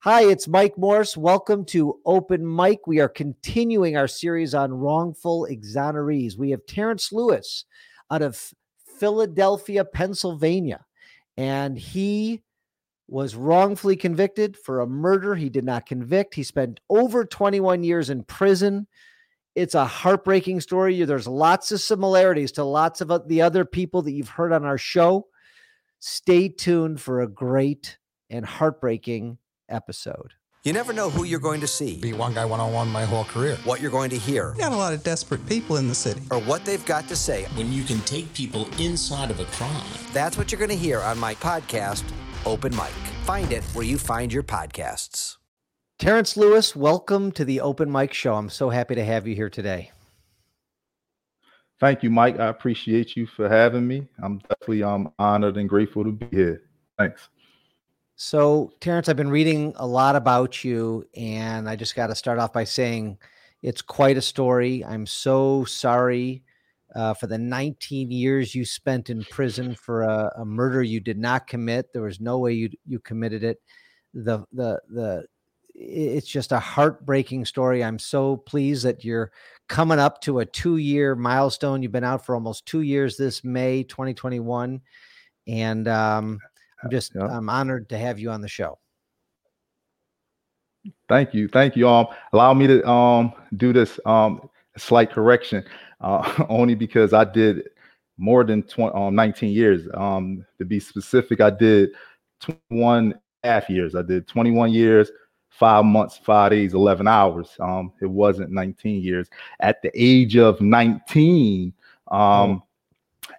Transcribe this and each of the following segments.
Hi, it's Mike Morse. Welcome to Open Mic. We are continuing our series on wrongful exonerees. We have Terrence Lewis out of Philadelphia, Pennsylvania, and he was wrongfully convicted for a murder he did not convict. He spent over 21 years in prison. It's a heartbreaking story. There's lots of similarities to lots of the other people that you've heard on our show. Stay tuned for a great and heartbreaking episode. You never know who you're going to see, Be one guy one on one my whole career. what you're going to hear, We got a lot of desperate people in the city. or what they've got to say. when you can take people inside of a crime. That's what you're going to hear on my podcast, Open Mic. Find it where you find your podcasts. Terrence Lewis, welcome to the Open Mic Show. I'm so happy to have you here today. Thank you, Mike. I appreciate you for having me. I'm definitely um honored and grateful to be here. Thanks. So, Terrence, I've been reading a lot about you, and I just got to start off by saying it's quite a story. I'm so sorry uh, for the 19 years you spent in prison for a, a murder you did not commit. There was no way you you committed it. The the the it's just a heartbreaking story. I'm so pleased that you're coming up to a two year milestone. You've been out for almost two years this May 2021, and um, I'm just Yeah. I'm honored to have you on the show. Thank you. Thank you. Um, allow me to um do this um slight correction, uh, only because I did more than 20, um, 19 years. Um, to be specific, I did 21 half years. I did 21 years, five months, five days, 11 hours. Um, it wasn't 19 years. At the age of 19, um,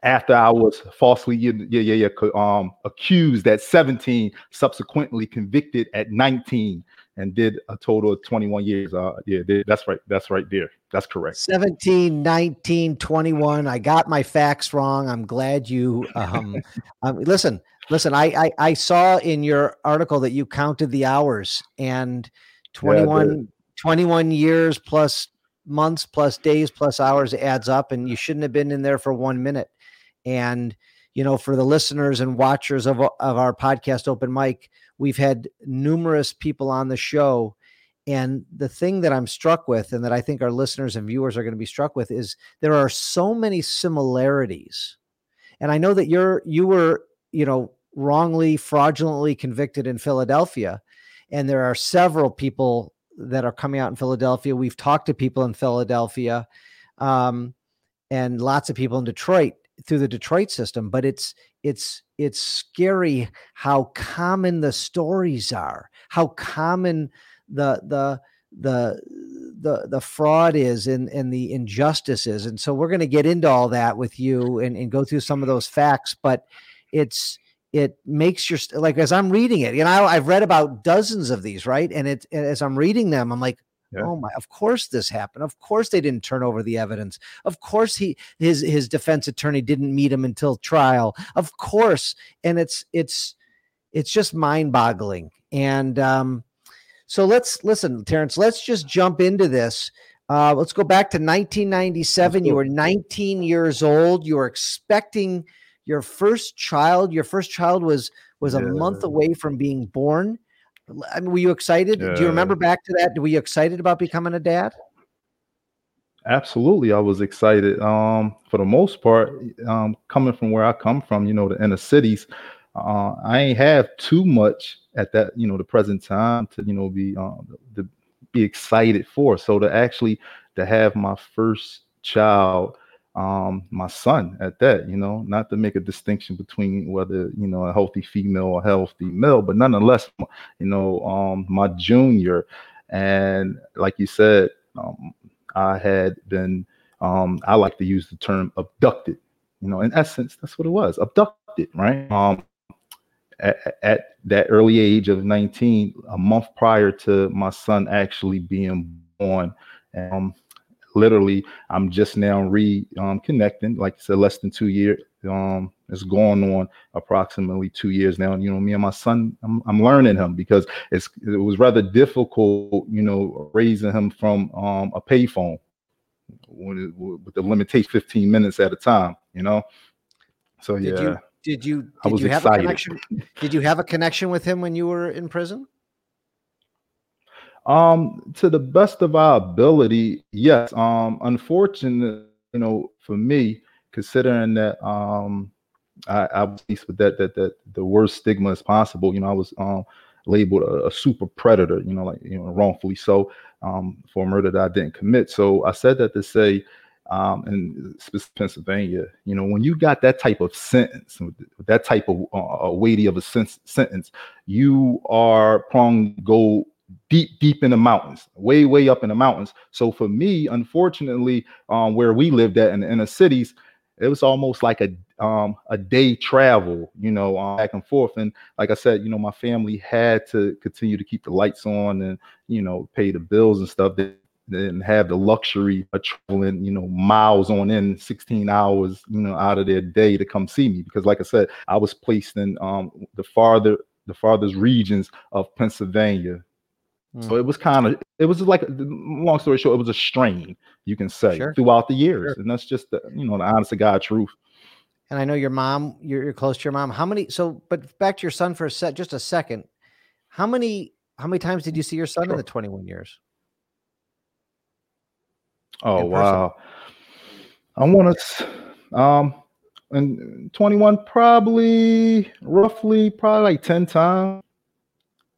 after I was falsely yeah, yeah, yeah, um, accused at 17, subsequently convicted at 19, and did a total of 21 years. Uh, yeah, that's right. That's right there. That's correct. 17, 19, 21. I got my facts wrong. I'm glad you um, um listen, listen, I, I I saw in your article that you counted the hours and Yeah, 21 21 years plus months plus days plus hours adds up and you shouldn't have been in there for 1 minute. And you know, for the listeners and watchers of of our podcast open mic, we've had numerous people on the show and the thing that I'm struck with, and that I think our listeners and viewers are going to be struck with, is there are so many similarities. And I know that you're you were, you know, wrongly, fraudulently convicted in Philadelphia, and there are several people that are coming out in Philadelphia. We've talked to people in Philadelphia, um, and lots of people in Detroit through the Detroit system. But it's it's it's scary how common the stories are, how common the the the the the fraud is and and the injustices and so we're going to get into all that with you and, and go through some of those facts but it's it makes your like as i'm reading it you know i've read about dozens of these right and it as i'm reading them i'm like Yeah. oh my of course this happened of course they didn't turn over the evidence of course he his his defense attorney didn't meet him until trial of course and it's it's it's just mind boggling and um so let's listen, Terrence. Let's just jump into this. Uh, let's go back to 1997. You were 19 years old. You were expecting your first child. Your first child was was a month away from being born. I mean, were you excited? Do you remember back to that? Were you excited about becoming a dad? Absolutely, I was excited. Um, for the most part, um, coming from where I come from, you know, the inner cities, uh, I ain't have too much at that, you know, the present time to, you know, be um, to be excited for. So to actually to have my first child, um, my son at that, you know, not to make a distinction between whether you know a healthy female or healthy male, but nonetheless, you know, um, my junior, and like you said, um, I had been, um, I like to use the term abducted. You know, in essence, that's what it was, abducted, right? Um, at, at that early age of 19, a month prior to my son actually being born, um, literally, I'm just now reconnecting. um. Like I said, less than two years. Um, it's going on approximately two years now. And you know, me and my son, I'm, I'm learning him because it's it was rather difficult, you know, raising him from um, a payphone with the limitation 15 minutes at a time. You know, so Did yeah. you did you I was you have a excited. connection? Did you have a connection with him when you were in prison? Um, to the best of our ability, yes. Um, unfortunately, you know, for me, considering that um I, I was with that that that the worst stigma as possible. You know, I was um labeled a, a super predator, you know, like you know, wrongfully so, um, for a murder that I didn't commit. So I said that to say um, in Pennsylvania, you know, when you got that type of sentence, that type of uh, weighty of a sen- sentence, you are prone to go deep, deep in the mountains, way, way up in the mountains. So for me, unfortunately, um, where we lived at in the inner cities, it was almost like a um, a day travel, you know, um, back and forth. And like I said, you know, my family had to continue to keep the lights on and you know pay the bills and stuff. They didn't have the luxury of traveling, you know, miles on in, 16 hours, you know, out of their day to come see me. Because like I said, I was placed in um, the farther the farthest regions of Pennsylvania, so Mm. it was kind of, it was like, long story short, it was a strain, you can say, Sure. throughout the years, Sure. and that's just the, you know, the honest to God truth. And I know your mom, you're, you're close to your mom. How many? So, but back to your son for a set, just a second. How many? How many times did you see your son in the 21 years? Oh wow, I want to, um, and 21 probably, roughly, probably like 10 times,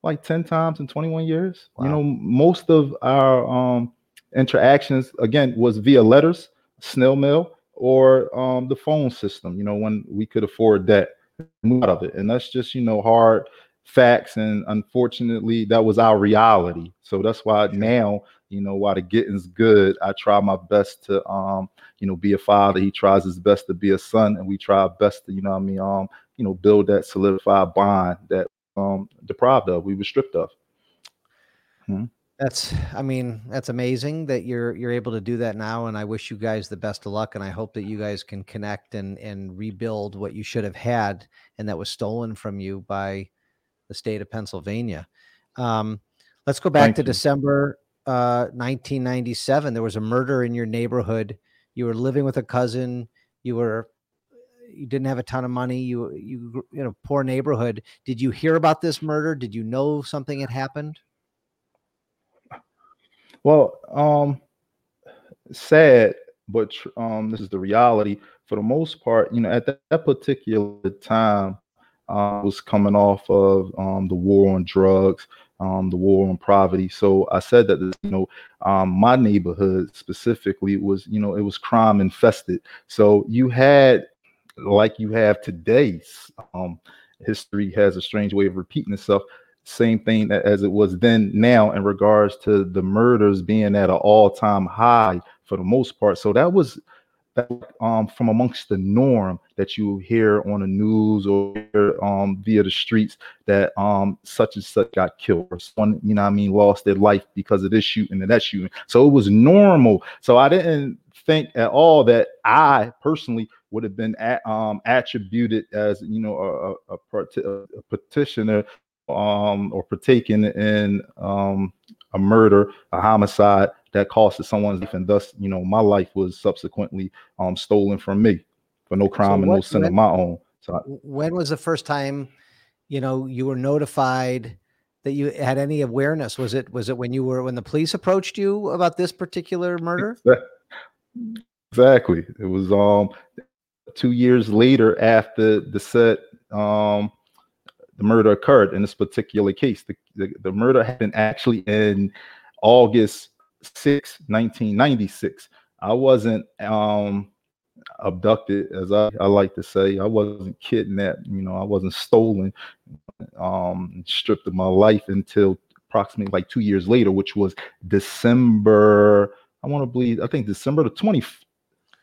like 10 times in 21 years. You know, most of our um interactions again was via letters, snail mail, or um the phone system. You know, when we could afford that. move out of it and that's just you know hard facts and unfortunately that was our reality so that's why now you know while the getting's good i try my best to um you know be a father he tries his best to be a son and we try our best to you know what i mean um you know build that solidified bond that um deprived of we were stripped of That's, I mean, that's amazing that you're you're able to do that now, and I wish you guys the best of luck, and I hope that you guys can connect and and rebuild what you should have had and that was stolen from you by the state of Pennsylvania. Um, let's go back Thank to you. December uh, 1997. There was a murder in your neighborhood. You were living with a cousin. You were you didn't have a ton of money. You you you know poor neighborhood. Did you hear about this murder? Did you know something had happened? Well, um, sad, but um, this is the reality. For the most part, you know, at that, particular time, uh, was coming off of um, the war on drugs, um, the war on poverty. So I said that you know, um, my neighborhood specifically was, you know, it was crime infested. So you had, like you have today's um, history has a strange way of repeating itself. Same thing as it was then now in regards to the murders being at an all-time high for the most part. So that was that um from amongst the norm that you hear on the news or um via the streets that um such and such got killed or someone you know i mean lost their life because of this shooting and that shooting. So it was normal. So i didn't think at all that i personally would have been at, um attributed as you know a, a, part- a petitioner um, or partaking in um, a murder, a homicide that costed someone's life, and thus, you know, my life was subsequently um, stolen from me for no crime and no what- sin of my own. So, I- When was the first time, you know, you were notified that you had any awareness? Was it was it when you were when the police approached you about this particular murder? exactly, it was um two years later after the set um the murder occurred in this particular case. The, the, the murder happened actually in August 6, 1996. I wasn't um abducted, as I, I like to say. I wasn't kidnapped, you know, I wasn't stolen, um, stripped of my life until approximately like two years later, which was December, I want to believe, I think December the 20,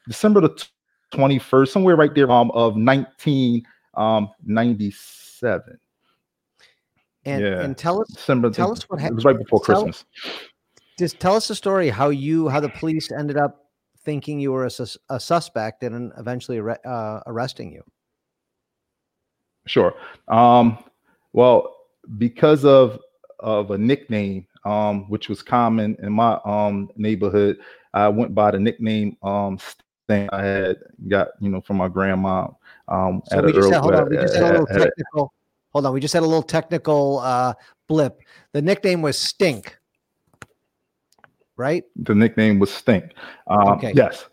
December the 21st, somewhere right there um, of 1997. And Yeah. and tell us December. Tell us what happened. It was right before tell- Christmas. just tell us the story how you how the police ended up thinking you were a, sus- a suspect and eventually uh, arresting you. Sure. Um, well, because of of a nickname, um, which was common in my um neighborhood, I went by the nickname um Stan I had got, you know, from my grandma. Um, So at we just early- had, hold on, we just had a little technical. Hold on, we just had a little technical uh, blip. The nickname was Stink. right? The nickname was Stink. Um, Okay. Yes.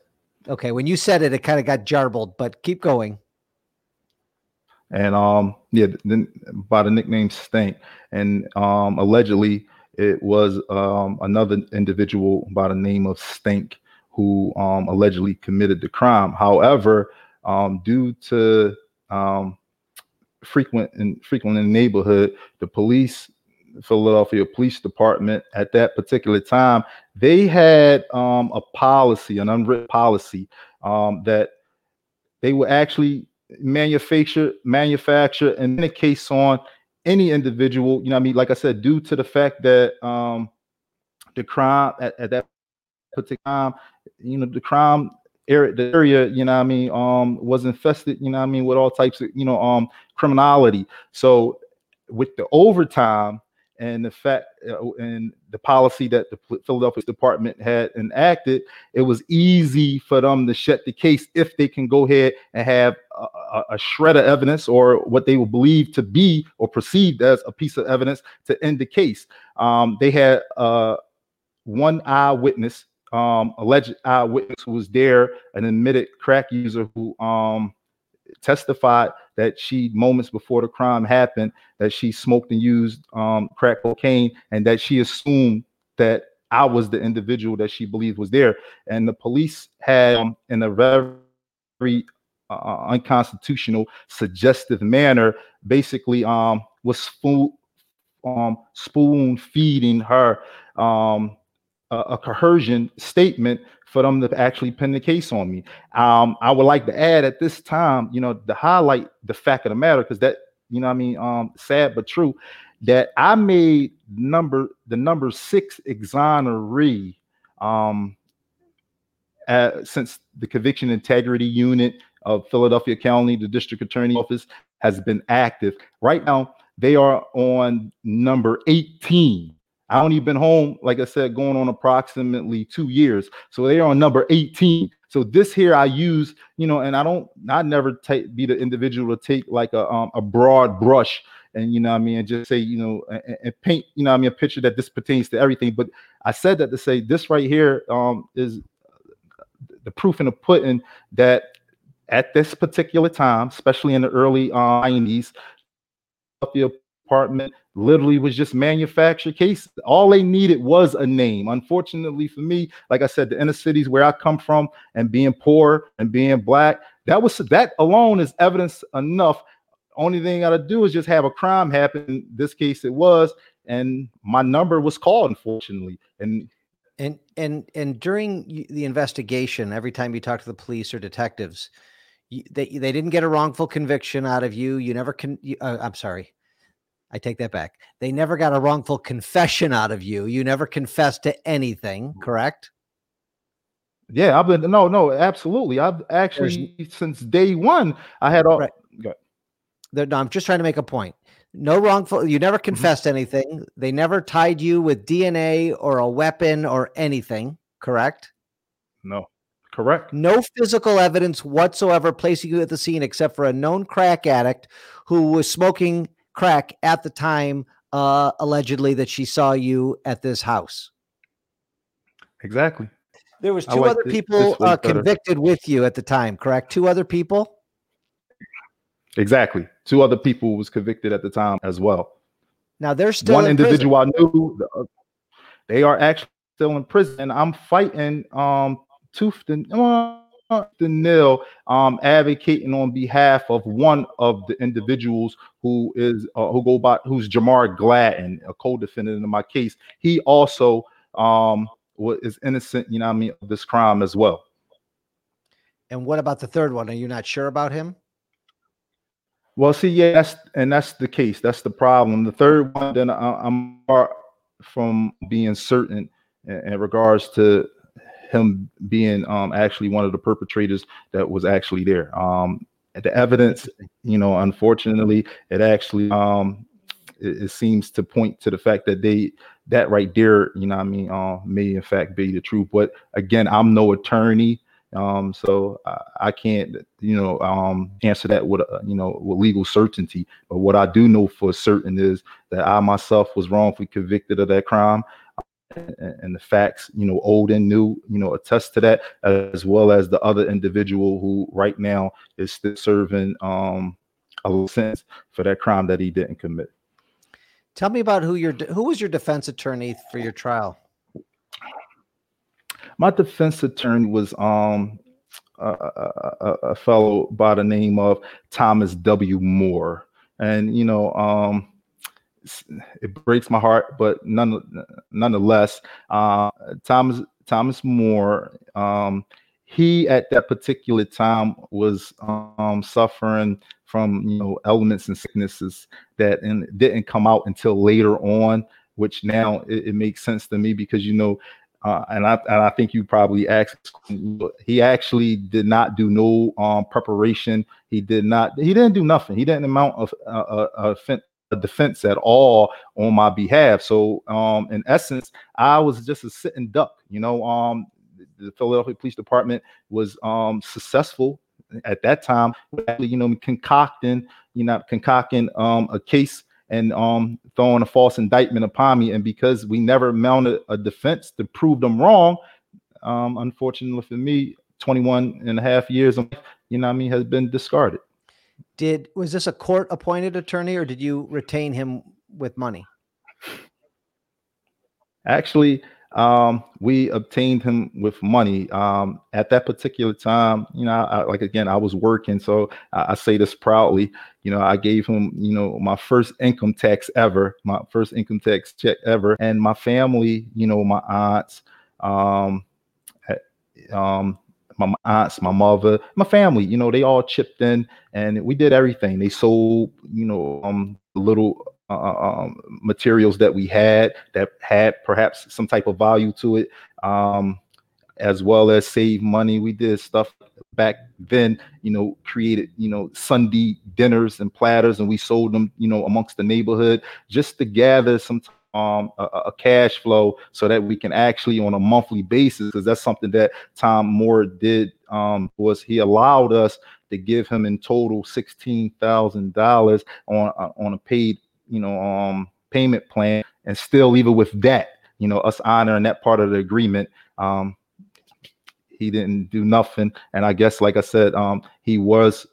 Okay. When you said it, it kind of got jarbled, but keep going. and um yeah then by the nickname stink and um allegedly it was um another individual by the name of stink who um allegedly committed the crime. However um due to um frequent and frequent in the neighborhood the police philadelphia police department at that particular time they had um a policy an unwritten policy um that they would actually manufacture manufacture and in a case on any individual you know i mean? Like i said due to the fact that um the crime at, at that particular time you know the crime area the area you know i mean um was infested you know i mean with all types of you know um criminality so with the overtime and the fact uh, and the policy that the Philadelphia Department had enacted, it was easy for them to shut the case if they can go ahead and have a, a, a shred of evidence or what they will believe to be or perceived as a piece of evidence to end the case. Um, they had uh, one eyewitness, um, alleged eyewitness who was there, an admitted crack user who um, testified that she moments before the crime happened that she smoked and used um, crack cocaine and that she assumed that I was the individual that she believed was there. And the police had, um, in a very uh, unconstitutional, suggestive manner, basically um, was spoon, um, spoon feeding her um, a, coercion statement for them to actually pin the case on me. Um, I would like to add at this time, you know, to highlight the fact of the matter, because that, you know, I mean, um, sad but true, that I made number the number six exoneree um, since the conviction integrity unit of Philadelphia County, the district attorney office has been active. Right now, they are on number 18. I only been home, like I said, going on approximately two years. So they are on number 18. So this here I use, you know, and I don't, I never take be the individual to take like a um, a broad brush and you know I mean, and just say, you know, and, and paint, you know, I mean, a picture that this pertains to everything. But I said that to say this right here um, is the proof in the pudding that at this particular time, especially in the early uh, 90s, the apartment literally was just manufactured cases. All they needed was a name. Unfortunately for me, like I said, the inner cities where I come from and being poor and being black, that was that alone is evidence enough. Only thing I gotta do is just have a crime happen. In this case, it was, and my number was called, unfortunately. And And and and during the investigation, every time you talk to the police or detectives, you, they they didn't get a wrongful conviction out of you. You never can. Uh, I'm sorry, I take that back. They never got a wrongful confession out of you. You never confessed to anything, mm-hmm. correct? yeah, I've been no, no, absolutely. I've actually since day one, I had all Right. There- no, I'm just trying to make a point. No wrongful. You never mm-hmm. confessed anything. They never tied you with DNA or a weapon or anything, correct? no, correct. No physical evidence whatsoever placing you at the scene except for a known crack addict who was smoking crack at the time, uh, allegedly, that she saw you at this house. Exactly. There was two like other this- people this uh, convicted with you at the time, correct? Two other people. Exactly. Two other people was convicted at the time as well. Now they're still One in prison. individual I knew, the they are actually still in prison. And I'm fighting um tooth and uh, the nil, um, advocating on behalf of one of the individuals who is uh, who go by who's Jamar Gladden, a co-defendant in my case. He also um is innocent, you know what I mean, of this crime as well. And what about the third one? Are you not sure about him? Well, see, yeah, that's and that's the case. That's the problem. The third one, then I, I'm far from being certain in, in regards to him being um actually one of the perpetrators that was actually there. Um, the evidence, you know, unfortunately, it actually um it, it seems to point to the fact that they that right there, you know, I mean, uh, may in fact be the truth. But again, I'm no attorney. Um, so I, I can't, you know, um, answer that with, uh, you know, with legal certainty. But what I do know for certain is that I myself was wrongfully convicted of that crime, and, the facts, you know, old and new, you know, attest to that, as well as the other individual who right now is still serving um, a sentence for that crime that he didn't commit. Tell me about who your who was your defense attorney for your trial. My defense attorney was um a, a, a fellow by the name of Thomas W. Moore, and you know um it breaks my heart, but none nonetheless, uh, Thomas Thomas Moore, um, he at that particular time was um, suffering from you know elements and sicknesses that didn't come out until later on, which now it, it makes sense to me because you know uh, and I and I think you probably asked. He actually did not do no um, preparation. He did not. He didn't do nothing. He didn't amount of uh, a, a, defense at all on my behalf. So um, in essence, I was just a sitting duck. You know, um, the Philadelphia Police Department was um, successful at that time. You know, concocting, you know, concocting um, a case and um, throwing a false indictment upon me. And because we never mounted a defense to prove them wrong, um, unfortunately for me, 21 and a half years, you know I mean, has been discarded. Did was this a court appointed attorney or did you retain him with money? Actually, um, we obtained him with money. Um, at that particular time, you know, I, like again, I was working, so I, I, say this proudly. You know, I gave him, you know, my first income tax ever, my first income tax check ever, and my family, you know, my aunts, um, um, my aunts, my mother, my family, you know, they all chipped in, and we did everything. They sold, you know, um, little uh, uh, um, materials that we had that had perhaps some type of value to it, um, as well as save money. We did stuff back then, you know, created, you know, Sunday dinners and platters, and we sold them, you know, amongst the neighborhood just to gather some um, a, a, cash flow so that we can actually on a monthly basis because that's something that Tom Moore did um, was he allowed us to give him in total sixteen thousand dollars on uh, on a paid you know um payment plan and still even with that you know us honoring that part of the agreement. Um he didn't do nothing. And i guess like i said um he was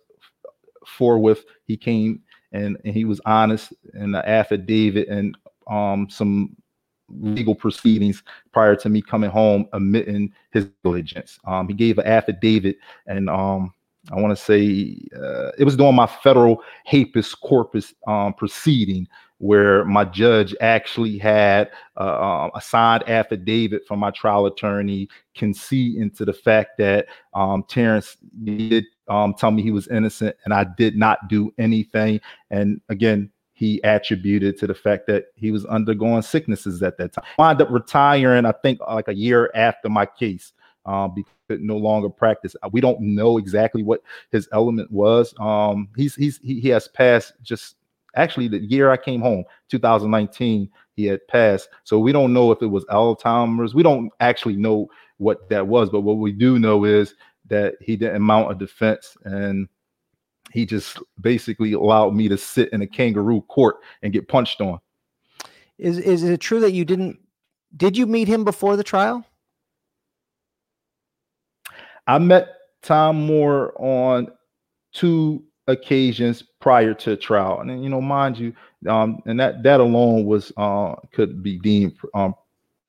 for with he came and, and he was honest in the affidavit and um some legal proceedings prior to me coming home admitting his diligence um he gave an affidavit and um I want to say uh, it was during my federal habeas corpus um, proceeding where my judge actually had uh, a signed affidavit from my trial attorney concede into the fact that um, Terrence did um, tell me he was innocent and I did not do anything. And again, he attributed to the fact that he was undergoing sicknesses at that time. I wound up retiring, I think, like a year after my case um, because no longer practice. Uh, we don't know exactly what his element was. Um, he's he's he, he has passed just actually the year I came home, 2019, he had passed. So we don't know if it was Alzheimer's. We don't actually know what that was, but what we do know is that he didn't mount a defense and he just basically allowed me to sit in a kangaroo court and get punched on. Is is it true that you didn't did you meet him before the trial? I met Tom Moore on two occasions prior to trial, and you know, mind you, um, and that that alone was uh, could be deemed um,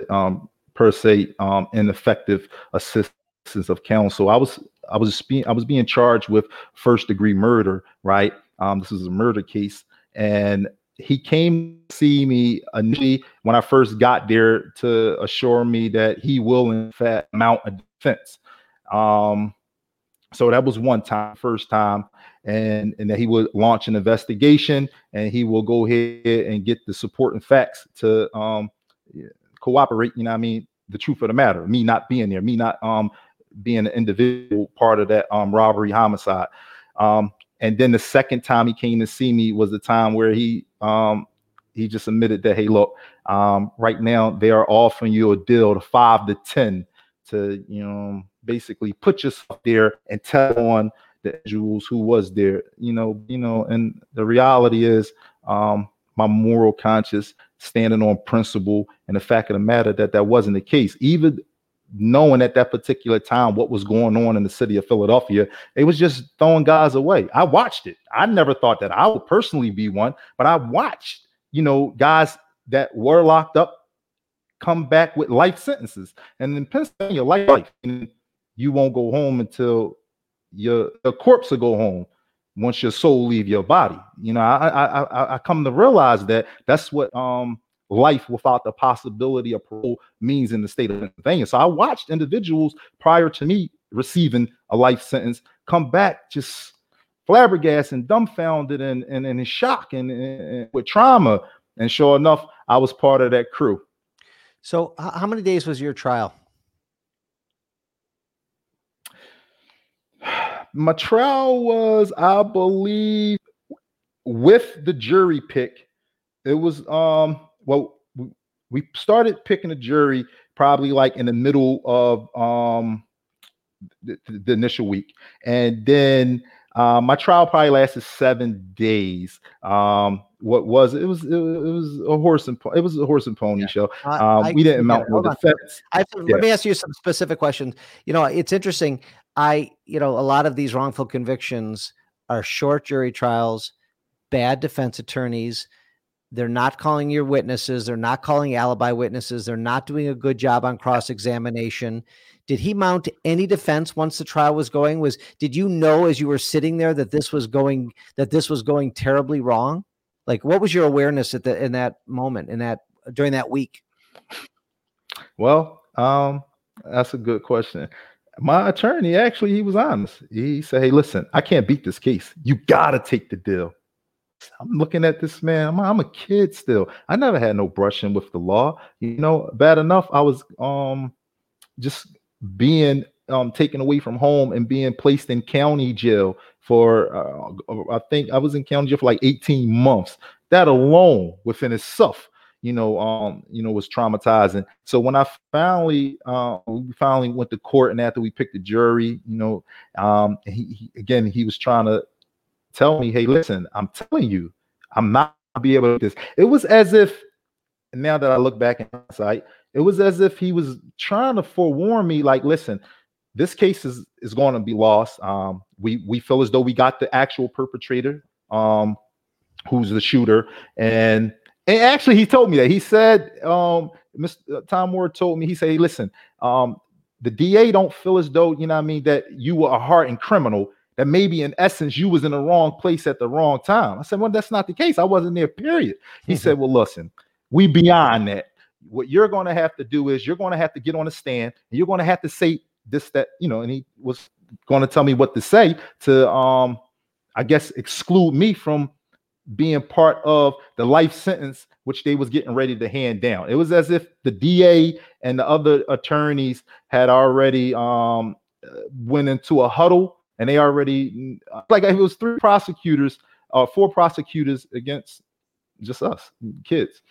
um, per se um, ineffective assistance of counsel. I was I was being I was being charged with first degree murder, right? Um, this is a murder case, and he came see me initially when I first got there to assure me that he will in fact mount a defense. Um, so that was one time, first time, and and that he would launch an investigation and he will go ahead and get the support and facts to um cooperate. You know, I mean, the truth of the matter, me not being there, me not um being an individual part of that um robbery homicide. Um, and then the second time he came to see me was the time where he um he just admitted that hey look um right now they are offering you a deal to five to ten to you know basically put yourself there and tell on the individuals who was there you know you know and the reality is um my moral conscience standing on principle and the fact of the matter that that wasn't the case. Even knowing at that particular time what was going on in the city of Philadelphia, it was just throwing guys away. I watched it. I never thought that I would personally be one, but I watched, you know, guys that were locked up come back with life sentences. And in Pennsylvania, life, life you won't go home until your, your corpse will go home once your soul leave your body. You know, I, I I I come to realize that that's what um life without the possibility of parole means in the state of Pennsylvania. So I watched individuals prior to me receiving a life sentence come back just flabbergasted and dumbfounded and, and, and in shock and, and, with trauma. And sure enough, I was part of that crew. So, how many days was your trial? My trial was, I believe, with the jury pick, it was um well we started picking a jury probably like in the middle of um the, the initial week and then uh, my trial probably lasted seven days. Um, what was it? Was it, was a horse and it was a horse and pony yeah. show. Um, I, we didn't mount no defense. I, yeah. Let me ask you some specific questions. You know, it's interesting. I, you know, a lot of these wrongful convictions are short jury trials, bad defense attorneys. They're not calling your witnesses. They're not calling alibi witnesses. They're not doing a good job on cross examination. Did he mount any defense once the trial was going? Was did you know as you were sitting there that this was going that this was going terribly wrong? Like what was your awareness at the in that moment in that during that week? Well, um, that's a good question. My attorney actually he was honest. He said, "Hey, listen, I can't beat this case. You got to take the deal." I'm looking at this man. I'm, I'm, a kid still. I never had no brushing with the law. You know, bad enough. I was um just being um taken away from home and being placed in county jail for uh, I think I was in county jail for like 18 months. That alone within itself, you know, um, you know, was traumatizing. So when I finally uh we finally went to court and after we picked the jury, you know, um he, he again he was trying to tell me, hey, listen, I'm telling you, I'm not gonna be able to do this. It was as if now that I look back in hindsight, it was as if he was trying to forewarn me, like, listen, this case is is going to be lost. Um, we we feel as though we got the actual perpetrator, um, who's the shooter, and and actually he told me that he said, um, Mr. Uh, Tom Ward told me he said, hey, listen, um, the DA don't feel as though you know what I mean that you were a hardened criminal that maybe in essence you was in the wrong place at the wrong time. I said, well, that's not the case. I wasn't there, period. He said, well, listen, we beyond that. What you're going to have to do is you're going to have to get on a stand and you're going to have to say this, that, you know, and he was going to tell me what to say to, um, I guess, exclude me from being part of the life sentence which they was getting ready to hand down. It was as if the DA and the other attorneys had already um, went into a huddle and they already like it was three prosecutors, uh, four prosecutors against just us kids.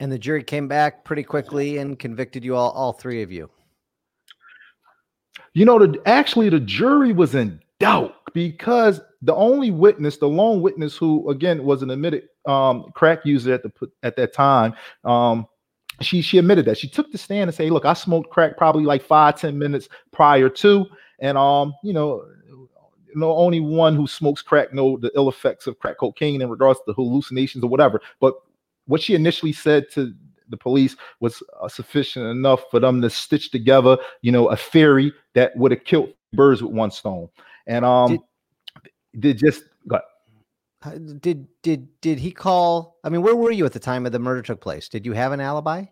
And the jury came back pretty quickly and convicted you all, all three of you. You know, the, actually, the jury was in doubt because the only witness, the lone witness, who again was an admitted um, crack user at the at that time, um, she she admitted that she took the stand and say, "Look, I smoked crack probably like five ten minutes prior to." And um, you know, no only one who smokes crack know the ill effects of crack cocaine in regards to hallucinations or whatever. But what she initially said to the police was uh, sufficient enough for them to stitch together, you know, a theory that would have killed birds with one stone. And um, did, did just got. Did did did he call? I mean, where were you at the time of the murder took place? Did you have an alibi?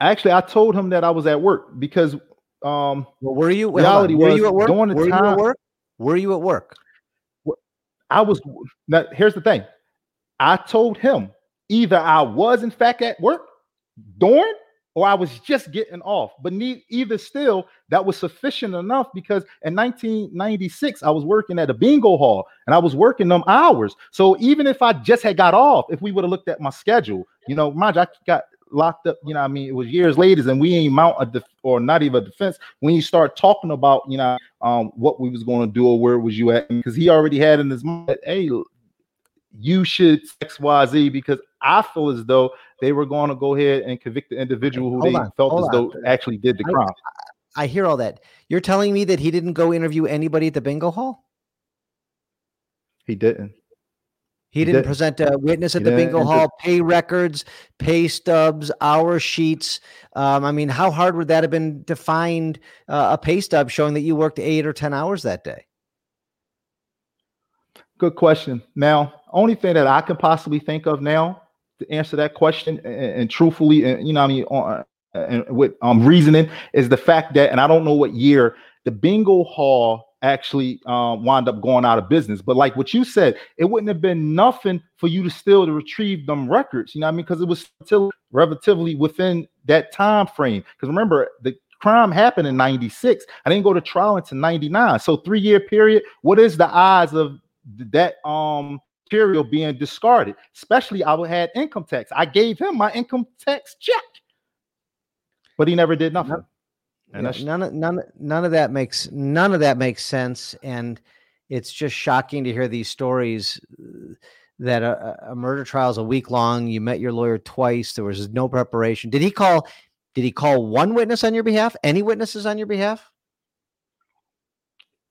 Actually, I told him that I was at work because um well, were you reality were was you at work? during the were time you at work? Were you at work? I was now here's the thing. I told him either I was in fact at work during or I was just getting off. But ne- either still, that was sufficient enough because in 1996, I was working at a bingo hall and I was working them hours. So even if I just had got off, if we would have looked at my schedule, you know, mind you, I got locked up. You know, I mean, it was years later, and we ain't mount a def- or not even a defense. When you start talking about, you know, um, what we was going to do or where was you at, because he already had in his mind, hey, you should XYZ because I feel as though they were going to go ahead and convict the individual who Hold they on, felt as hold though actually did the I- crime. I hear all that. You're telling me that he didn't go interview anybody at the bingo hall? He didn't. He, didn't present a witness at He the bingo hall, pay records, pay stubs, hour sheets. Um, I mean, how hard would that have been to find uh, a pay stub showing that you worked eight or 10 hours that day? Good question. Now, only thing that I can possibly think of now to answer that question, and, and truthfully, and you know, what I mean, on, and with um reasoning, is the fact that, and I don't know what year the bingo hall actually um, wound up going out of business. But like what you said, it wouldn't have been nothing for you to still to retrieve them records. You know, what I mean, because it was still relatively within that time frame. Because remember, the crime happened in 96 i didn't go to trial until 99 so three year period what is the odds of that um material being discarded especially i would had income tax i gave him my income tax check but he never did nothing and Yeah, none of none none of that makes none of that makes sense, and it's just shocking to hear these stories uh, that a, a a murder trial is a week long. You met your lawyer twice. There was no preparation. Did he call? Did he call one witness on your behalf? Any witnesses on your behalf?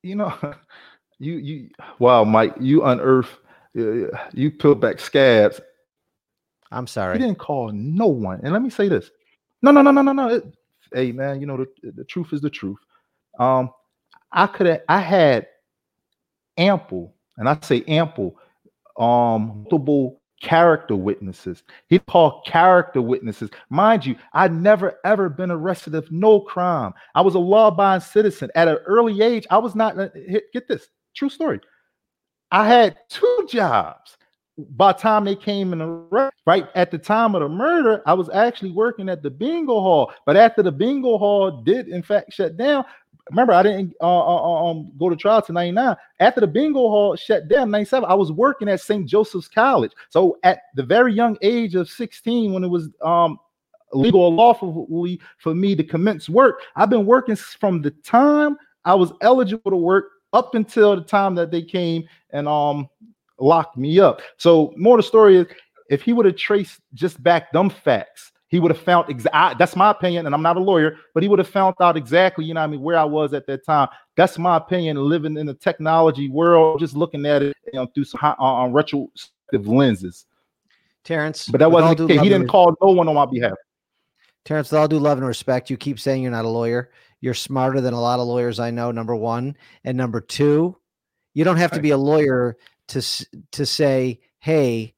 you know you you wow mike you unearth uh, you peel back scabs I'm sorry. He didn't call no one. And let me say this. No, no, no, no, no, no. It- hey man, you know the, the truth is the truth. Um, I could have I had ample, and I say ample, um, multiple character witnesses. He called character witnesses. Mind you, I'd never ever been arrested of no crime. I was a law-abiding citizen at an early age. I was not uh, get this true story. I had two jobs by the time they came in the right at the time of the murder, I was actually working at the bingo hall. But after the bingo hall did in fact shut down, remember I didn't uh, uh, um go to trial to 99. After the bingo hall shut down, 97, I was working at St. Joseph's College. So at the very young age of 16, when it was um legal or lawfully for me to commence work, I've been working from the time I was eligible to work up until the time that they came and um locked me up. So more the story is if he would have traced just back them facts, he would have found exactly that's my opinion, and I'm not a lawyer, but he would have found out exactly, you know, what I mean, where I was at that time. That's my opinion. Living in the technology world, just looking at it, you know, through some hi- uh, uh, retrospective lenses. Terrence. But that wasn't the case. He didn't call no one on my behalf. Terrence, with all due love and respect, you keep saying you're not a lawyer. You're smarter than a lot of lawyers I know. Number one, and number two, you don't have to be a lawyer to to say, "Hey,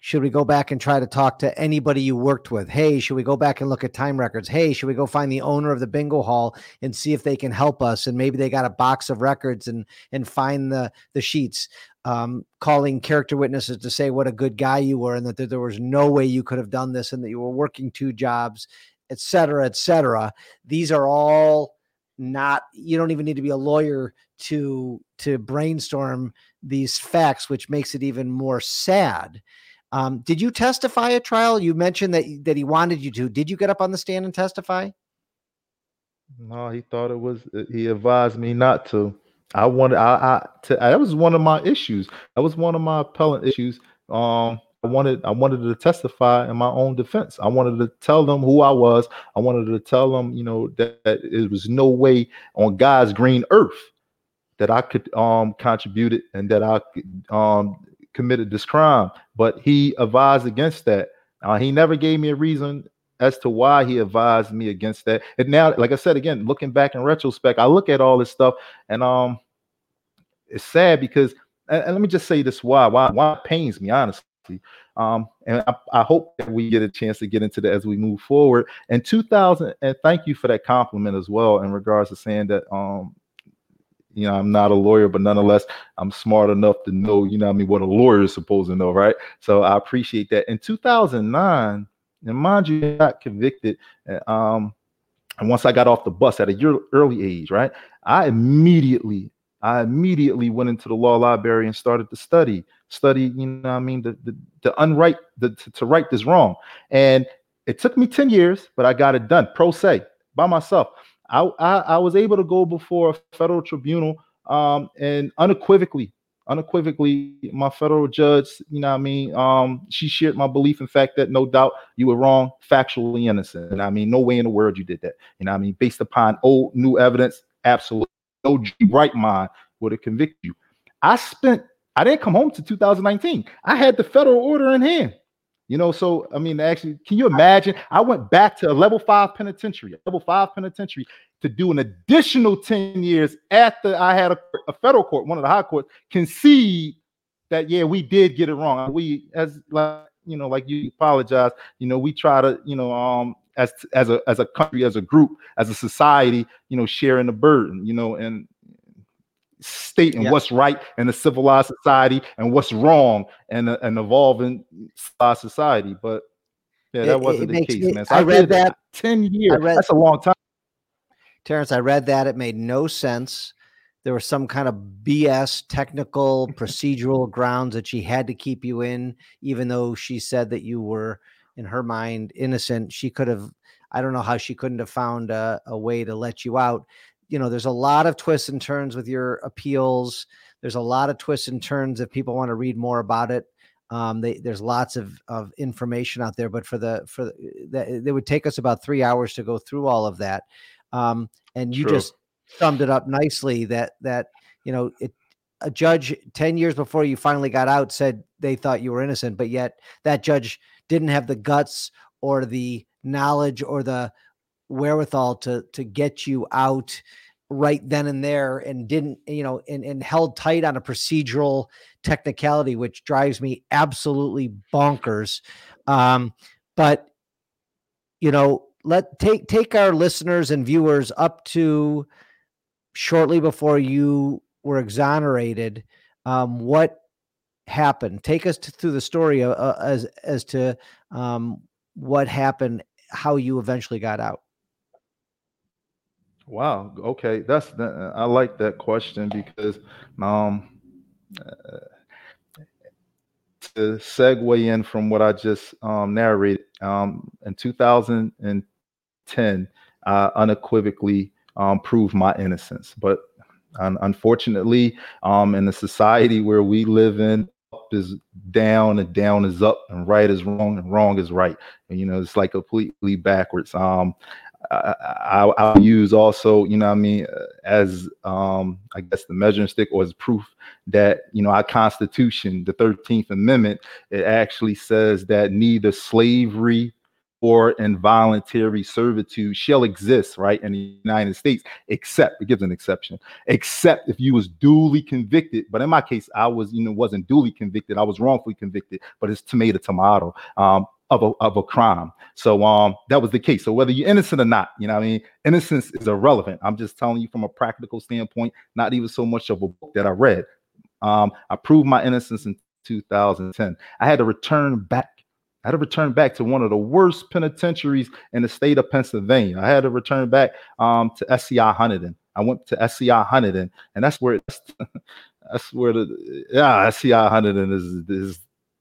should we go back and try to talk to anybody you worked with? Hey, should we go back and look at time records? Hey, should we go find the owner of the bingo hall and see if they can help us? And maybe they got a box of records and and find the the sheets." Um, calling character witnesses to say what a good guy you were and that there- was no way you could have done this and that you were working two jobs et cetera, et cetera. These are all not, you don't even need to be a lawyer to, to brainstorm these facts, which makes it even more sad. Um, did you testify at trial? You mentioned that, that he wanted you to. Did you get up on the stand and testify? No, he thought it was. uh, He advised me not to. I wanted. I. I. To, that was one of my issues. That was one of my appellant issues. Um, I wanted. I wanted to testify in my own defense. I wanted to tell them who I was. I wanted to tell them, you know, that, that it was no way on God's green earth that I could um contribute and that I um committed this crime. But he advised against that. Uh, he never gave me a reason as to why he advised me against that. And now, like I said again, looking back in retrospect, I look at all this stuff and um it's sad because and, and let me just say this why why why it pains me honestly. Um, and I, I hope that we get a chance to get into that as we move forward. And 2000, and thank you for that compliment as well in regards to saying that um you know, I'm not a lawyer, but nonetheless, I'm smart enough to know, you know, I mean, what a lawyer is supposed to know, right? So I appreciate that. In 2009, and mind you, I got convicted. Um, and once I got off the bus at a year, early age, right, I immediately, I immediately went into the law library and started to study, study, you know, I mean, the the, the unright, the to, to right this wrong. And it took me 10 years, but I got it done pro se by myself. I, I, I was able to go before a federal tribunal um, and unequivocally unequivocally, my federal judge, you know, what I mean, um, she shared my belief in fact that no doubt you were wrong, factually innocent. And I mean, no way in the world you did that. You know, I mean, based upon old new evidence, absolutely no right mind would have convicted you. I spent, I didn't come home to 2019. I had the federal order in hand. You know, so I mean, actually, can you imagine? I went back to a level five penitentiary, level five penitentiary, to do an additional 10 years after I had a, a federal court, one of the high courts, concede that yeah, we did get it wrong. We as like you know, like you apologize, you know, we try to, you know, um as as a as a country, as a group, as a society, you know, sharing the burden, you know, and stating yeah. what's right in a civilized society and what's wrong in an evolving society. But yeah, that it, wasn't it the case, man. So I, I read that 10 years. Read, That's a long time. Terrence, I read that. It made no sense. There was some kind of BS technical procedural grounds that she had to keep you in, even though she said that you were, in her mind, innocent. She could have, I don't know how she couldn't have found a, a way to let you out. You know, there's a lot of twists and turns with your appeals. There's a lot of twists and turns if people want to read more about it. Um, they, there's lots of, of information out there, but for the for the, that it would take us about three hours to go through all of that. Um, and you True. just summed it up nicely that that you know it a judge 10 years before you finally got out said they thought you were innocent but yet that judge didn't have the guts or the knowledge or the wherewithal to to get you out right then and there and didn't you know and, and held tight on a procedural technicality which drives me absolutely bonkers um but you know let take take our listeners and viewers up to shortly before you were exonerated. Um, what happened? Take us to, through the story uh, uh, as as to um, what happened, how you eventually got out. Wow. Okay, that's that, I like that question because um, uh, to segue in from what I just um, narrated, um, in 2010, I unequivocally um, proved my innocence. But un- unfortunately, um, in the society where we live in, up is down and down is up and right is wrong and wrong is right. And, you know, it's like completely backwards. Um, I, I, use also, you know, I mean, uh, as um, I guess the measuring stick or as proof that you know our Constitution, the Thirteenth Amendment, it actually says that neither slavery or involuntary servitude shall exist, right, in the United States, except it gives an exception, except if you was duly convicted. But in my case, I was, you know, wasn't duly convicted. I was wrongfully convicted, but it's tomato tomato. Um, of a, of a crime. So um that was the case. So whether you're innocent or not, you know I mean, innocence is irrelevant. I'm just telling you from a practical standpoint, not even so much of a book that I read. Um, I proved my innocence in 2010. I had to return back. I had to return back to one of the worst penitentiaries in the state of Pennsylvania. I had to return back um, to SCI Huntingdon. I went to SCI Huntingdon, and that's where that's, that's where the yeah SCI Huntingdon is is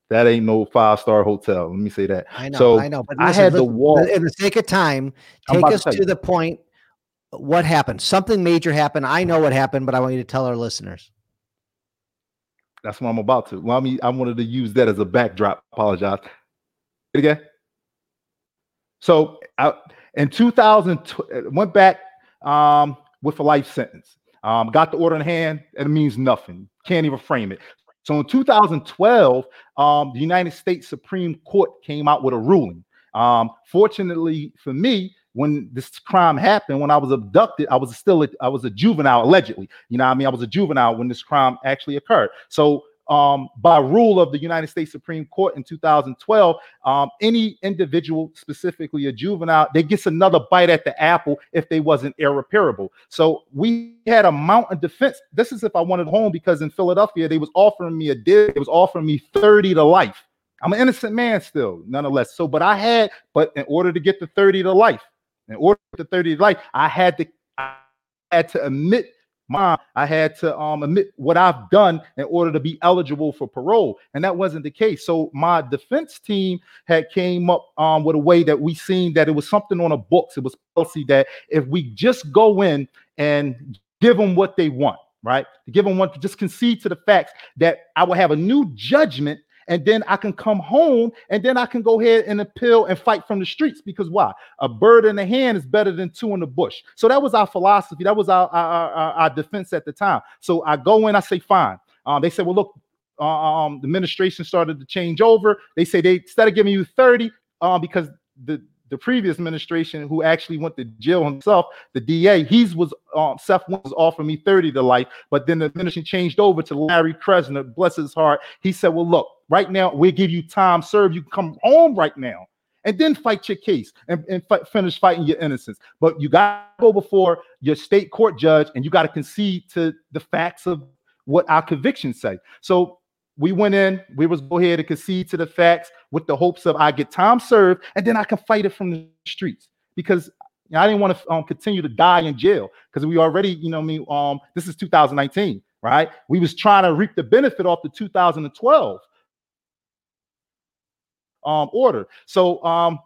that ain't no five star hotel. Let me say that. I know, so I know. But listen, I had the wall. In the sake of time, take us to, to the point. What happened? Something major happened. I know what happened, but I want you to tell our listeners. That's what I'm about to. Well, I mean, I wanted to use that as a backdrop. Apologize. Again. So I, in 2000, went back um, with a life sentence. Um, got the order in hand, and it means nothing. Can't even frame it. So in 2012, um, the United States Supreme Court came out with a ruling. Um, fortunately for me, when this crime happened, when I was abducted, I was still a, I was a juvenile allegedly. You know, I mean, I was a juvenile when this crime actually occurred. So um, by rule of the United States Supreme Court in 2012, um, any individual, specifically a juvenile, they gets another bite at the apple if they wasn't irreparable. So we had a mountain defense. This is if I wanted home because in Philadelphia they was offering me a deal. It was offering me 30 to life. I'm an innocent man still, nonetheless. So, but I had, but in order to get the 30 to life, in order to 30 to life, I had to, I had to admit mom, I had to um, admit what I've done in order to be eligible for parole, and that wasn't the case. So my defense team had came up um, with a way that we seen that it was something on the books. It was policy that if we just go in and give them what they want, right? To give them one just concede to the facts that I will have a new judgment and then I can come home and then I can go ahead and appeal and fight from the streets because why? A bird in the hand is better than two in the bush. So that was our philosophy. That was our, our, our, our defense at the time. So I go in, I say, fine. Um, they said, well, look, uh, um, the administration started to change over. They say they instead of giving you 30, uh, because the the previous administration who actually went to jail himself, the DA, he's was um, Seth was offering me 30 to life, but then the administration changed over to Larry Krasner, bless his heart. He said, Well, look, right now we'll give you time serve. You come home right now and then fight your case and, and fight, finish fighting your innocence. But you got to go before your state court judge and you got to concede to the facts of what our convictions say. So we went in, we was go ahead and concede to the facts with the hopes of I get time served and then I can fight it from the streets because you know, I didn't want to um, continue to die in jail because we already, you know, I mean, um, this is 2019, right? We was trying to reap the benefit off the 2012 um, order. So um,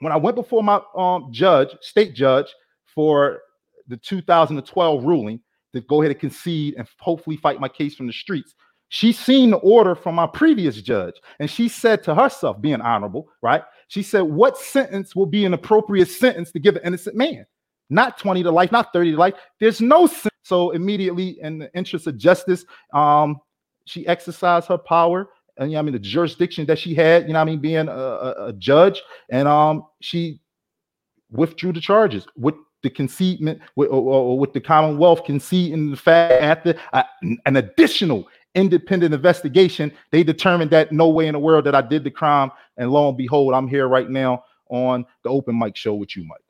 when I went before my um, judge, state judge, for the 2012 ruling to go ahead and concede and hopefully fight my case from the streets, she seen the order from my previous judge, and she said to herself, being honorable, right? She said, What sentence will be an appropriate sentence to give an innocent man? Not 20 to life, not 30 to life. There's no sense. So immediately, in the interest of justice, um, she exercised her power and you know, I mean the jurisdiction that she had, you know, I mean, being a, a, judge, and um, she withdrew the charges with the concedement with, or, or with the Commonwealth conceding the fact after uh, an additional independent investigation, they determined that no way in the world that I did the crime. And lo and behold, I'm here right now on the open mic show with you, Mike.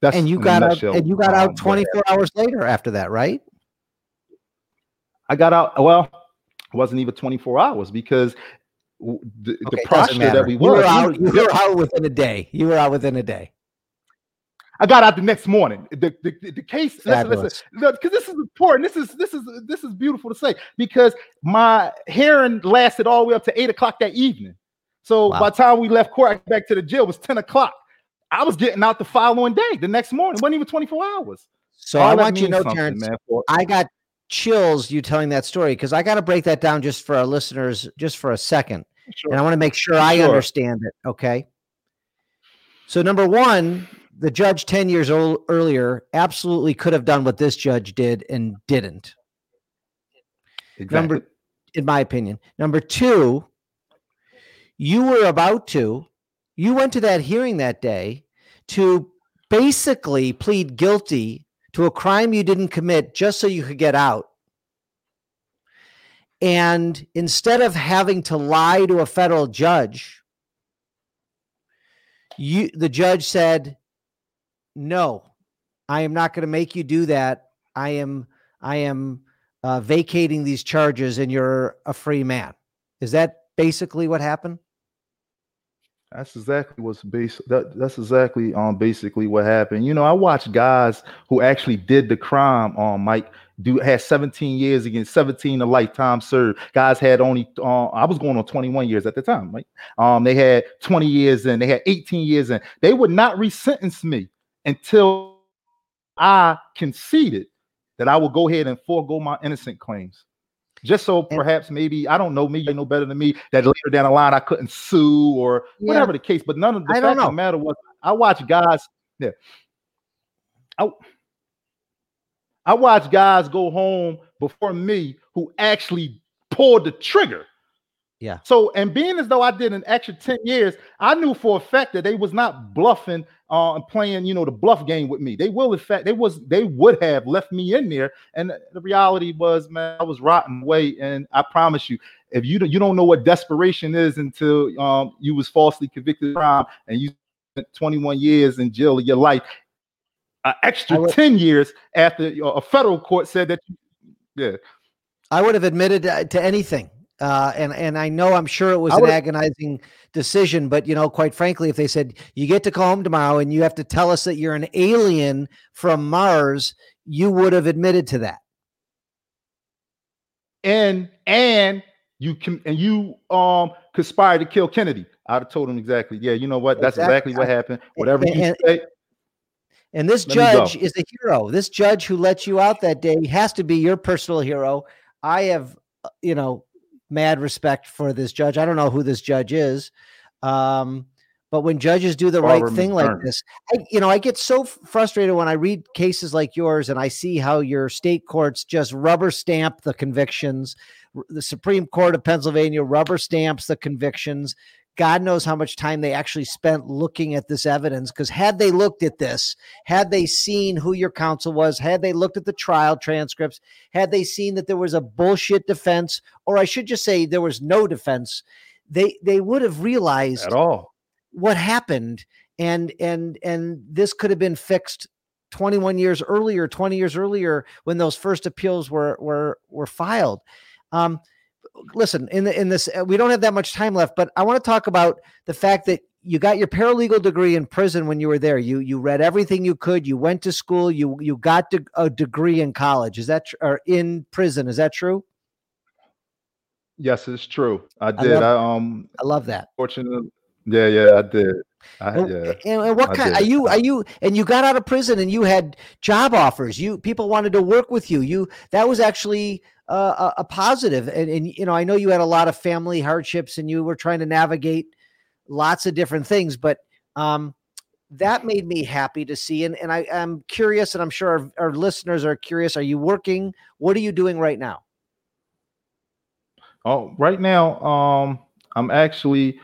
That's and you got out and you got out 24 hours later after that, right? I got out. Well, it wasn't even 24 hours because the, okay, the posture that we were, you were out, you were out within a day. You were out within a day. I got out the next morning. The the, the case, listen, listen, because this is important. This is this is this is beautiful to say because my hearing lasted all the way up to eight o'clock that evening. So wow. by the time we left court, back to the jail it was ten o'clock. I was getting out the following day, the next morning. It wasn't even twenty four hours. So all I want you to know, Terrence, man, for- I got chills you telling that story because I got to break that down just for our listeners, just for a second, sure. and I want to make sure I understand it. Okay. So number one, the judge 10 years old, earlier absolutely could have done what this judge did and didn't. Exactly. Number, in my opinion. Number two, you were about to, you went to that hearing that day to basically plead guilty to a crime you didn't commit just so you could get out. And instead of having to lie to a federal judge, you the judge said, no, I am not going to make you do that. I am I am uh, vacating these charges, and you're a free man. Is that basically what happened? That's exactly what's base. That, that's exactly um basically what happened. You know, I watched guys who actually did the crime on um, Mike do had 17 years against 17 a lifetime served. Guys had only uh, I was going on 21 years at the time, right? Um, they had 20 years and they had 18 years and They would not resentence me until I conceded that I will go ahead and forego my innocent claims. Just so perhaps maybe I don't know, me you know better than me that later down the line I couldn't sue or yeah. whatever the case. But none of the I fact of the matter was I watch guys. Yeah, I, I watch guys go home before me who actually pulled the trigger yeah. So, and being as though I did an extra 10 years, I knew for a fact that they was not bluffing uh, and playing, you know, the bluff game with me. They will, in fact, they was, they would have left me in there. And the reality was, man, I was rotten away. And I promise you, if you don't, you don't know what desperation is until um, you was falsely convicted of crime and you spent 21 years in jail of your life, an extra would, 10 years after a federal court said that, you, yeah. I would have admitted to anything uh, and and I know I'm sure it was an agonizing decision, but you know, quite frankly, if they said you get to go home tomorrow and you have to tell us that you're an alien from Mars, you would have admitted to that. And and you can and you um conspired to kill Kennedy. I'd have told him exactly. Yeah, you know what? That's exactly, exactly what happened. Whatever and, you say. And this Let me go. judge is a hero. This judge who let you out that day has to be your personal hero. I have, uh, you know, mad respect for this judge. I don't know who this judge is. Um, but when judges do the Barbara right thing like this, I, you know, I get so frustrated when I read cases like yours and I see how your state courts just rubber stamp the convictions. The Supreme Court of Pennsylvania rubber stamps the convictions. God knows how much time they actually spent looking at this evidence. Because had they looked at this, had they seen who your counsel was, had they looked at the trial transcripts, had they seen that there was a bullshit defense, or I should just say there was no defense, they they would have realized at all. what happened and and and this could have been fixed 21 years earlier 20 years earlier when those first appeals were were were filed um listen in the in this we don't have that much time left but i want to talk about the fact that you got your paralegal degree in prison when you were there you you read everything you could you went to school you you got de- a degree in college is that tr- or in prison is that true Yes, it's true. I I did. love- I, um i love that fortunately yeah, yeah, I did. I, And, yeah. and- what I kind are you? Are you? And you got out of prison and you had job offers. You people wanted to work with you. You that was actually a, a positive. And, and you know, I know you had a lot of family hardships and you were trying to navigate lots of different things, but um, that made me happy to see. And and I, I'm curious, and I'm sure our, our listeners are curious. Are you working? What are you doing right now? Oh, right now, um, I'm actually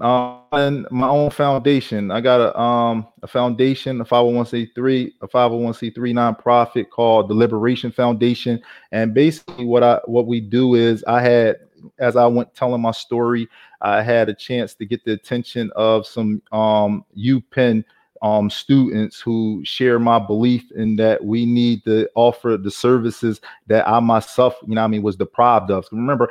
uh, in my own foundation. I got a um a foundation, a 501c3, a 501c3 nonprofit called the Liberation Foundation. And basically, what I what we do is, I had as I went telling my story, I had a chance to get the attention of some um UPenn um, students who share my belief in that we need to offer the services that I myself, you know, I mean, was deprived of. Remember,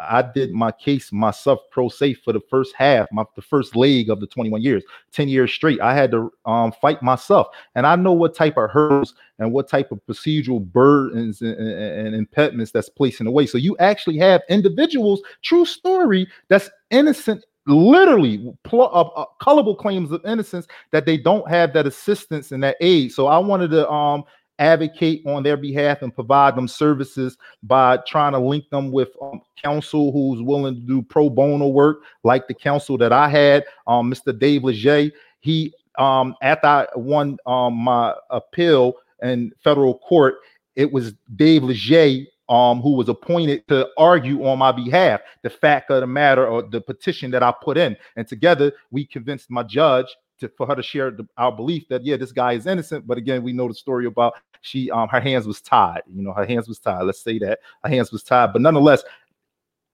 I did my case myself pro se for the first half, my the first leg of the 21 years, 10 years straight. I had to um, fight myself, and I know what type of hurdles and what type of procedural burdens and, and, and impediments that's placed in the way. So you actually have individuals, true story, that's innocent. Literally, pl- uh, uh, colorable claims of innocence that they don't have that assistance and that aid. So I wanted to um, advocate on their behalf and provide them services by trying to link them with um, counsel who's willing to do pro bono work, like the counsel that I had, um, Mr. Dave Leger. He, um, after I won um, my appeal in federal court, it was Dave Leger um, who was appointed to argue on my behalf the fact of the matter or the petition that I put in. And together we convinced my judge to, for her to share the, our belief that yeah, this guy is innocent. But again, we know the story about she um her hands was tied. You know, her hands was tied. Let's say that her hands was tied. But nonetheless,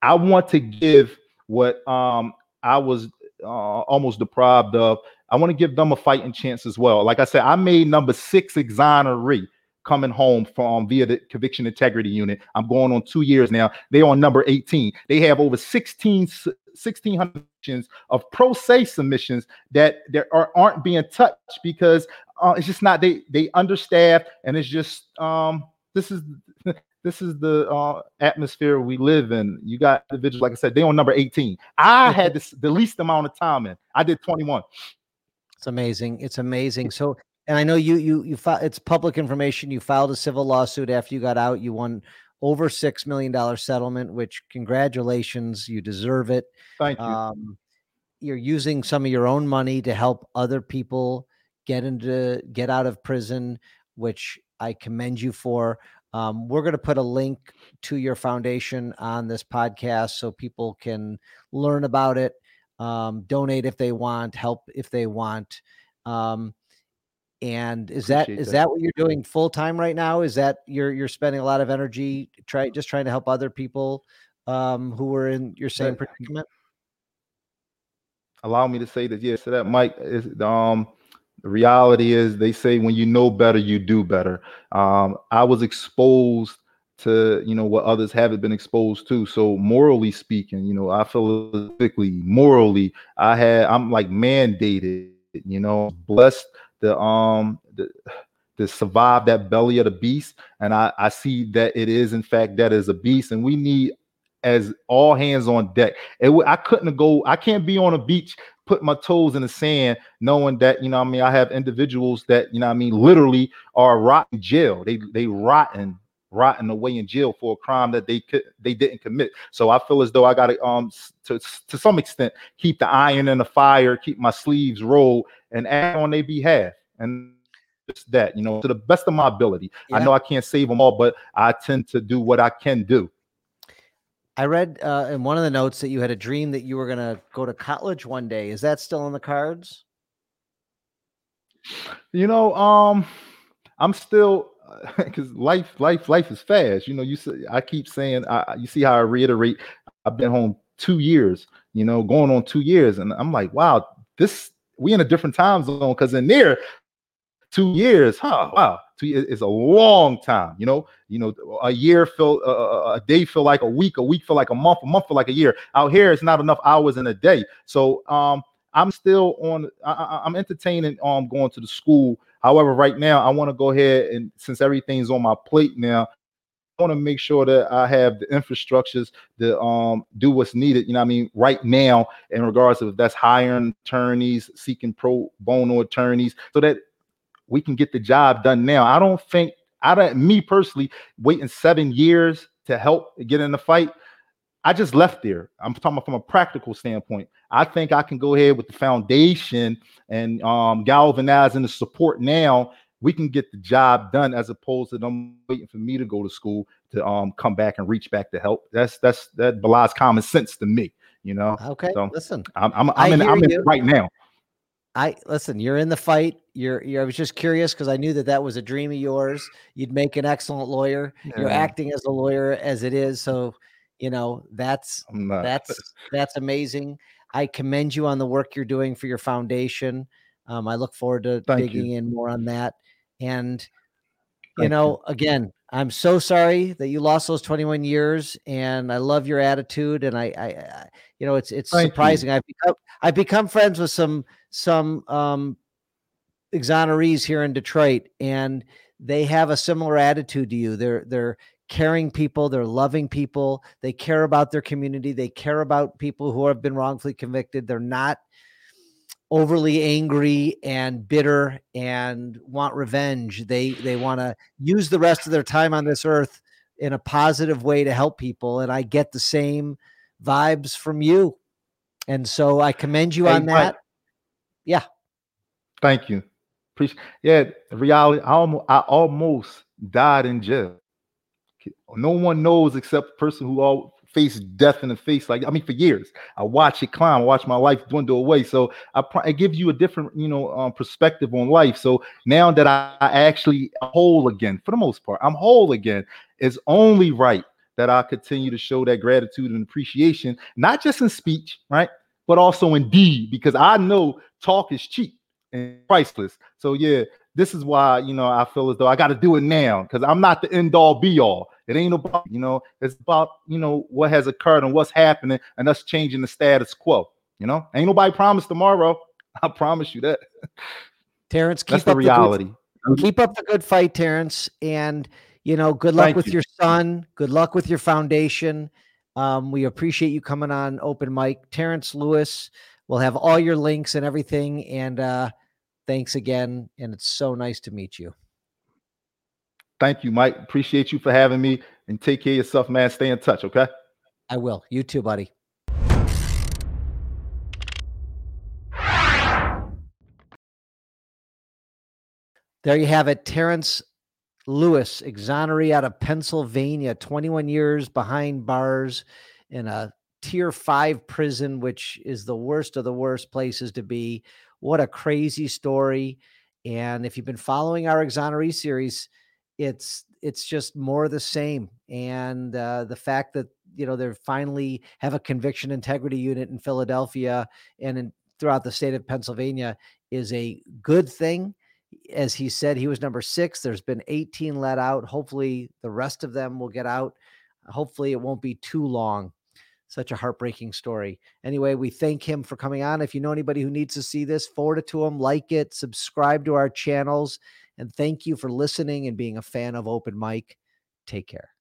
I want to give what um I was uh, almost deprived of. I want to give them a fighting chance as well. Like I said, I made number six exoneree coming home from via the conviction integrity unit. I'm going on two years now. They're on number 18. They have over 16 1600 of pro se submissions that there are aren't being touched because uh, it's just not they they understaffed and it's just um this is this is the uh, atmosphere we live in. You got individuals, like I said, they on number 18. I had this, the least amount of time in. I did 21. It's amazing. It's amazing. So, and I know you you you filed. It's public information. You filed a civil lawsuit after you got out. You won over six million dollar settlement, which congratulations. You deserve it. Thank you. Um, you're using some of your own money to help other people get into get out of prison, which I commend you for. Um, we're going to put a link to your foundation on this podcast so people can learn about it, um, donate if they want, help if they want. Um, and is that Appreciate is that. that what you're doing full time right now? Is that you're you're spending a lot of energy try just trying to help other people um, who are in your same That- predicament? allow me to say that yes so that mike is um the reality is they say when you know better you do better um i was exposed to you know what others haven't been exposed to so morally speaking you know i feel physically morally i had i'm like mandated you know blessed the um the to survive that belly of the beast and i i see that it is in fact that is a beast and we need as all hands on deck it, wa- I couldn't go. I can't be on a beach put my toes in the sand, knowing that you know, I mean, I have individuals that you know, I mean, literally are rotten jail. They they rotten rotting away in jail for a crime that they could they didn't commit. So I feel as though I got to um to to some extent keep the iron in the fire, keep my sleeves rolled, and act on their behalf. And just that, you know, to the best of my ability. Yeah. I know I can't save them all, but I tend to do what I can do. I read uh, in one of the notes that you had a dream that you were going to go to college one day. Is that still in the cards? You know, um, I'm still because life, life, life is fast. You know, you say, I keep saying, I, you see how I reiterate. I've been home two years. You know, going on two years, and I'm like, wow, this we in a different time zone because in there, two years, huh? Wow, two years is a long time. You know, you know, a year feel uh, a day feel like a week, a week feel like a month, a month feel like a year. Out here, it's not enough hours in a day. So, um, I'm still on. I, am entertaining um going to the school However, right now I want to go ahead and since everything's on my plate now, I want to make sure that I have the infrastructures to um, do what's needed. You know, I mean, right now, in regards to if that's hiring attorneys, seeking pro bono attorneys, so that we can get the job done now. I don't think I don't me personally waiting seven years to help get in the fight. I just left there. I'm talking from a practical standpoint. I think I can go ahead with the foundation and um, galvanizing the support now. We can get the job done as opposed to them waiting for me to go to school to um, come back and reach back to help. That's that's that belies common sense to me. You know. Okay. So listen, I'm I'm, I'm in I'm in right now. I listen. You're in the fight. You're. you're I was just curious because I knew that that was a dream of yours. You'd make an excellent lawyer. Yeah. You're acting as a lawyer as it is. So, you know that's that's that's amazing. I commend you on the work you're doing for your foundation. Um, I look forward to Thank digging you. in more on that. And you Thank know, you. again, I'm so sorry that you lost those 21 years, and I love your attitude. And I, I, I you know, it's it's Thank surprising. You. I've become I've become friends with some some um, exonerees here in Detroit, and they have a similar attitude to you. They're they're caring people, they're loving people, they care about their community, they care about people who have been wrongfully convicted. They're not overly angry and bitter and want revenge. They they want to use the rest of their time on this earth in a positive way to help people and I get the same vibes from you. And so I commend you hey, on that. Yeah. Thank you. Appreciate. Yeah, reality I almost I almost died in jail. No one knows except the person who all faced death in the face. Like I mean, for years, I watch it climb. I watch my life dwindle away. So I, give you a different, you know, um, perspective on life. So now that I, I actually whole again, for the most part, I'm whole again. It's only right that I continue to show that gratitude and appreciation, not just in speech, right, but also in deed, because I know talk is cheap and priceless. So yeah, this is why you know I feel as though I got to do it now because I'm not the end all be all. It ain't about you know it's about you know what has occurred and what's happening and us changing the status quo. You know, ain't nobody promised tomorrow. I promise you that. Terrence, keep That's up the reality. The good, keep up the good fight, Terrence, and you know, good luck Thank with you. your son. Good luck with your foundation. Um, we appreciate you coming on open mic, Terrence Lewis. We'll have all your links and everything, and uh, Thanks again. And it's so nice to meet you. Thank you, Mike. Appreciate you for having me and take care of yourself, man. Stay in touch, okay? I will. You too, buddy. There you have it. Terrence Lewis, exoneree out of Pennsylvania, 21 years behind bars in a tier five prison, which is the worst of the worst places to be. What a crazy story. And if you've been following our exoneree series, it's it's just more the same. And uh, the fact that you know they finally have a conviction integrity unit in Philadelphia and in, throughout the state of Pennsylvania is a good thing. As he said, he was number six. There's been 18 let out. Hopefully, the rest of them will get out. Hopefully, it won't be too long such a heartbreaking story. Anyway, we thank him for coming on. If you know anybody who needs to see this, forward it to them, like it, subscribe to our channels, and thank you for listening and being a fan of Open Mic. Take care.